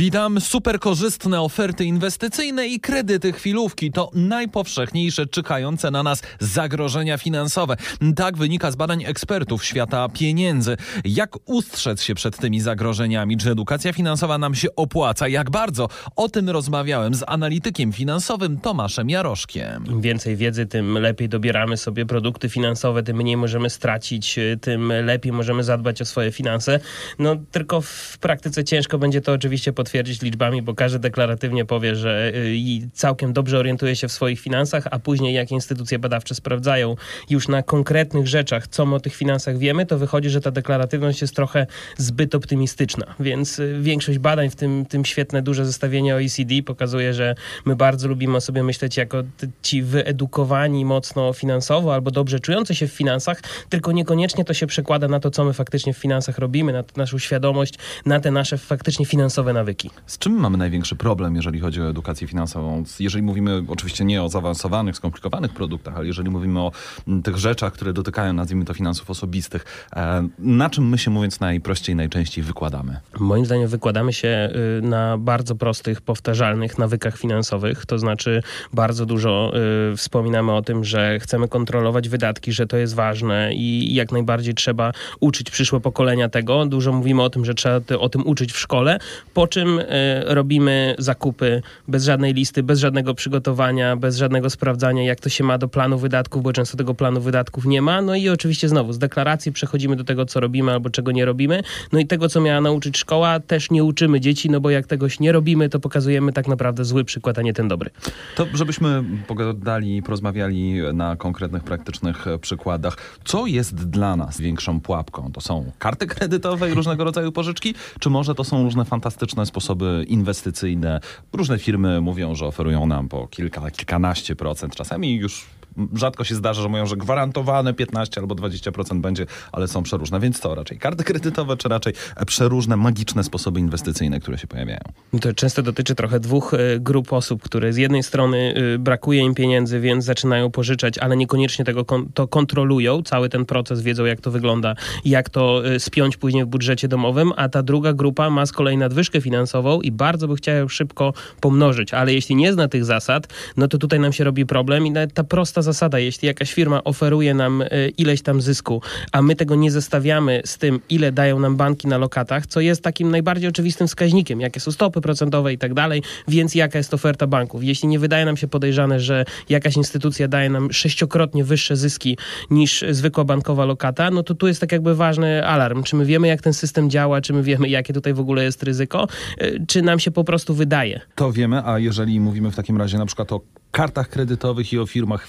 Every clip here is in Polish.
Witam. Super korzystne oferty inwestycyjne i kredyty chwilówki to najpowszechniejsze czekające na nas zagrożenia finansowe. Tak wynika z badań ekspertów świata pieniędzy. Jak ustrzec się przed tymi zagrożeniami? Czy edukacja finansowa nam się opłaca? Jak bardzo? O tym rozmawiałem z analitykiem finansowym Tomaszem Jaroszkiem. Im więcej wiedzy, tym lepiej dobieramy sobie produkty finansowe, tym mniej możemy stracić, tym lepiej możemy zadbać o swoje finanse. No tylko w praktyce ciężko będzie to oczywiście potwierdzić liczbami, bo każdy deklaratywnie powie, że y, całkiem dobrze orientuje się w swoich finansach, a później jak instytucje badawcze sprawdzają już na konkretnych rzeczach, co my o tych finansach wiemy, to wychodzi, że ta deklaratywność jest trochę zbyt optymistyczna. Więc y, większość badań, w tym, tym świetne duże zestawienie OECD pokazuje, że my bardzo lubimy o sobie myśleć jako ci wyedukowani mocno finansowo albo dobrze czujący się w finansach, tylko niekoniecznie to się przekłada na to, co my faktycznie w finansach robimy, na naszą świadomość, na te nasze faktycznie finansowe nawyki. Z czym mamy największy problem, jeżeli chodzi o edukację finansową? Jeżeli mówimy oczywiście nie o zaawansowanych, skomplikowanych produktach, ale jeżeli mówimy o mm, tych rzeczach, które dotykają, nazwijmy to, finansów osobistych, e, na czym my się, mówiąc najprościej, najczęściej wykładamy? Moim zdaniem wykładamy się y, na bardzo prostych, powtarzalnych nawykach finansowych, to znaczy bardzo dużo y, wspominamy o tym, że chcemy kontrolować wydatki, że to jest ważne i jak najbardziej trzeba uczyć przyszłe pokolenia tego. Dużo mówimy o tym, że trzeba o tym uczyć w szkole, po czym y, robimy zakupy bez żadnej listy, bez żadnego przygotowania, bez żadnego sprawdzania, jak to się ma do planu wydatków, bo często tego planu wydatków nie ma. No i oczywiście znowu z deklaracji przechodzimy do tego, co robimy albo czego nie robimy. No i tego, co miała nauczyć szkoła, też nie uczymy dzieci, no bo jak tegoś nie robimy, to pokazujemy tak naprawdę zły przykład, a nie ten dobry. To żebyśmy pogadali, porozmawiali na konkretnych, praktycznych przykładach. Co jest dla nas większą pułapką? To są karty kredytowe i różnego rodzaju pożyczki, czy może to są różne fantastyczne sposoby inwestycyjne? Różne firmy mówią, że oferują nam po kilka, kilkanaście procent, czasami już rzadko się zdarza, że mówią, że gwarantowane 15 albo 20% będzie, ale są przeróżne. Więc co raczej? Karty kredytowe, czy raczej przeróżne, magiczne sposoby inwestycyjne, które się pojawiają? To często dotyczy trochę dwóch e, grup osób, które z jednej strony e, brakuje im pieniędzy, więc zaczynają pożyczać, ale niekoniecznie tego to kontrolują, cały ten proces, wiedzą jak to wygląda, jak to e, spiąć później w budżecie domowym, a ta druga grupa ma z kolei nadwyżkę finansową i bardzo by chciała ją szybko pomnożyć, ale jeśli nie zna tych zasad, no to tutaj nam się robi problem i nawet ta prosta zasada. Jeśli jakaś firma oferuje nam e, ileś tam zysku, a my tego nie zestawiamy z tym, ile dają nam banki na lokatach, co jest takim najbardziej oczywistym wskaźnikiem, jakie są stopy procentowe i tak dalej, więc jaka jest oferta banków. Jeśli nie wydaje nam się podejrzane, że jakaś instytucja daje nam sześciokrotnie wyższe zyski niż zwykła bankowa lokata, no to tu jest tak jakby ważny alarm. Czy my wiemy, jak ten system działa, czy my wiemy, jakie tutaj w ogóle jest ryzyko, e, czy nam się po prostu wydaje. To wiemy, a jeżeli mówimy w takim razie na przykład o kartach kredytowych i o firmach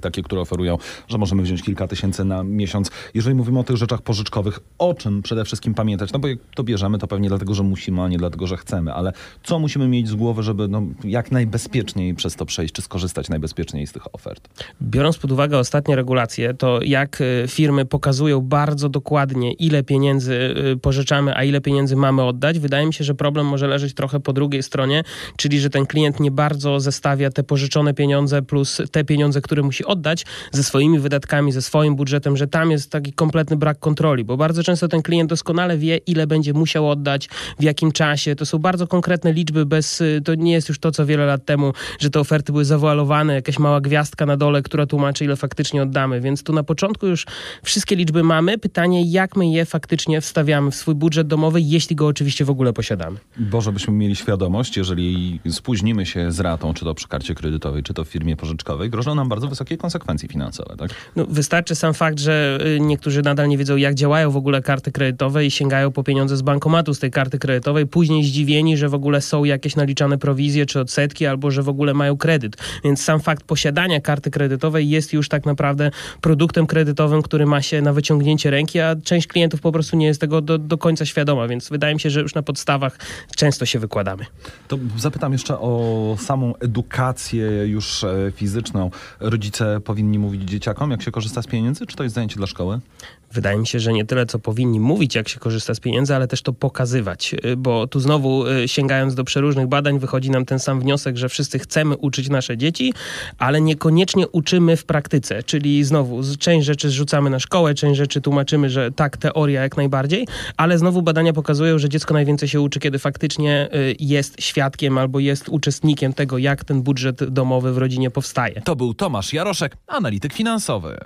takie, które oferują, że możemy wziąć kilka tysięcy na miesiąc. Jeżeli mówimy o tych rzeczach pożyczkowych, o czym przede wszystkim pamiętać? No bo jak to bierzemy, to pewnie dlatego, że musimy, a nie dlatego, że chcemy, ale co musimy mieć z głowy, żeby no, jak najbezpieczniej przez to przejść, czy skorzystać najbezpieczniej z tych ofert? Biorąc pod uwagę ostatnie regulacje, to jak y, firmy pokazują bardzo dokładnie, ile pieniędzy y, pożyczamy, a ile pieniędzy mamy oddać, wydaje mi się, że problem może leżeć trochę po drugiej stronie, czyli że ten klient nie bardzo zestawia te pożyczone pieniądze plus te pieniądze, które musi oddać ze swoimi wydatkami, ze swoim budżetem, że tam jest taki kompletny brak kontroli, bo bardzo często ten klient doskonale wie, ile będzie musiał oddać, w jakim czasie. To są bardzo konkretne liczby, bez, to nie jest już to, co wiele lat temu, że te oferty były zawoalowane, jakaś mała gwiazdka na dole, która tłumaczy, ile faktycznie oddamy. Więc tu na początku już wszystkie liczby mamy. Pytanie, jak my je faktycznie wstawiamy w swój budżet domowy, jeśli go oczywiście w ogóle posiadamy. Bo żebyśmy mieli świadomość, jeżeli spóźnimy się z ratą, czy to przy karcie kredytowej, czy to w firmie pożyczkowej, grożą nam bardzo wysokie konsekwencje finansowe. Tak? No, wystarczy sam fakt, że y, niektórzy nadal nie wiedzą, jak działają w ogóle karty kredytowe i sięgają po pieniądze z bankomatu z tej karty kredytowej, później zdziwieni, że w ogóle są jakieś naliczane prowizje czy odsetki, albo że w ogóle mają kredyt. Więc sam fakt posiadania karty kredytowej jest już tak naprawdę produktem kredytowym, który ma się na wyciągnięcie ręki, a część klientów po prostu nie jest tego do, do końca świadoma, więc wydaje mi się, że już na podstawach często się wykładamy. To zapytam jeszcze o samą edukację już e, fizyczną rodzice powinni mówić dzieciakom, jak się korzysta z pieniędzy, czy to jest zajęcie dla szkoły? Wydaje mi się, że nie tyle co powinni mówić, jak się korzysta z pieniędzy, ale też to pokazywać, y, bo tu znowu y, sięgając do przeróżnych badań wychodzi nam ten sam wniosek, że wszyscy chcemy uczyć nasze dzieci, ale niekoniecznie uczymy w praktyce, czyli znowu część rzeczy zrzucamy na szkołę, część rzeczy tłumaczymy, że tak, teoria jak najbardziej, ale znowu badania pokazują, że dziecko najwięcej się uczy, kiedy faktycznie y, jest świadkiem albo jest uczestnikiem tego, jak ten budżet domowy w rodzinie powstaje. To był Tomasz Jaroszek, analityk finansowy.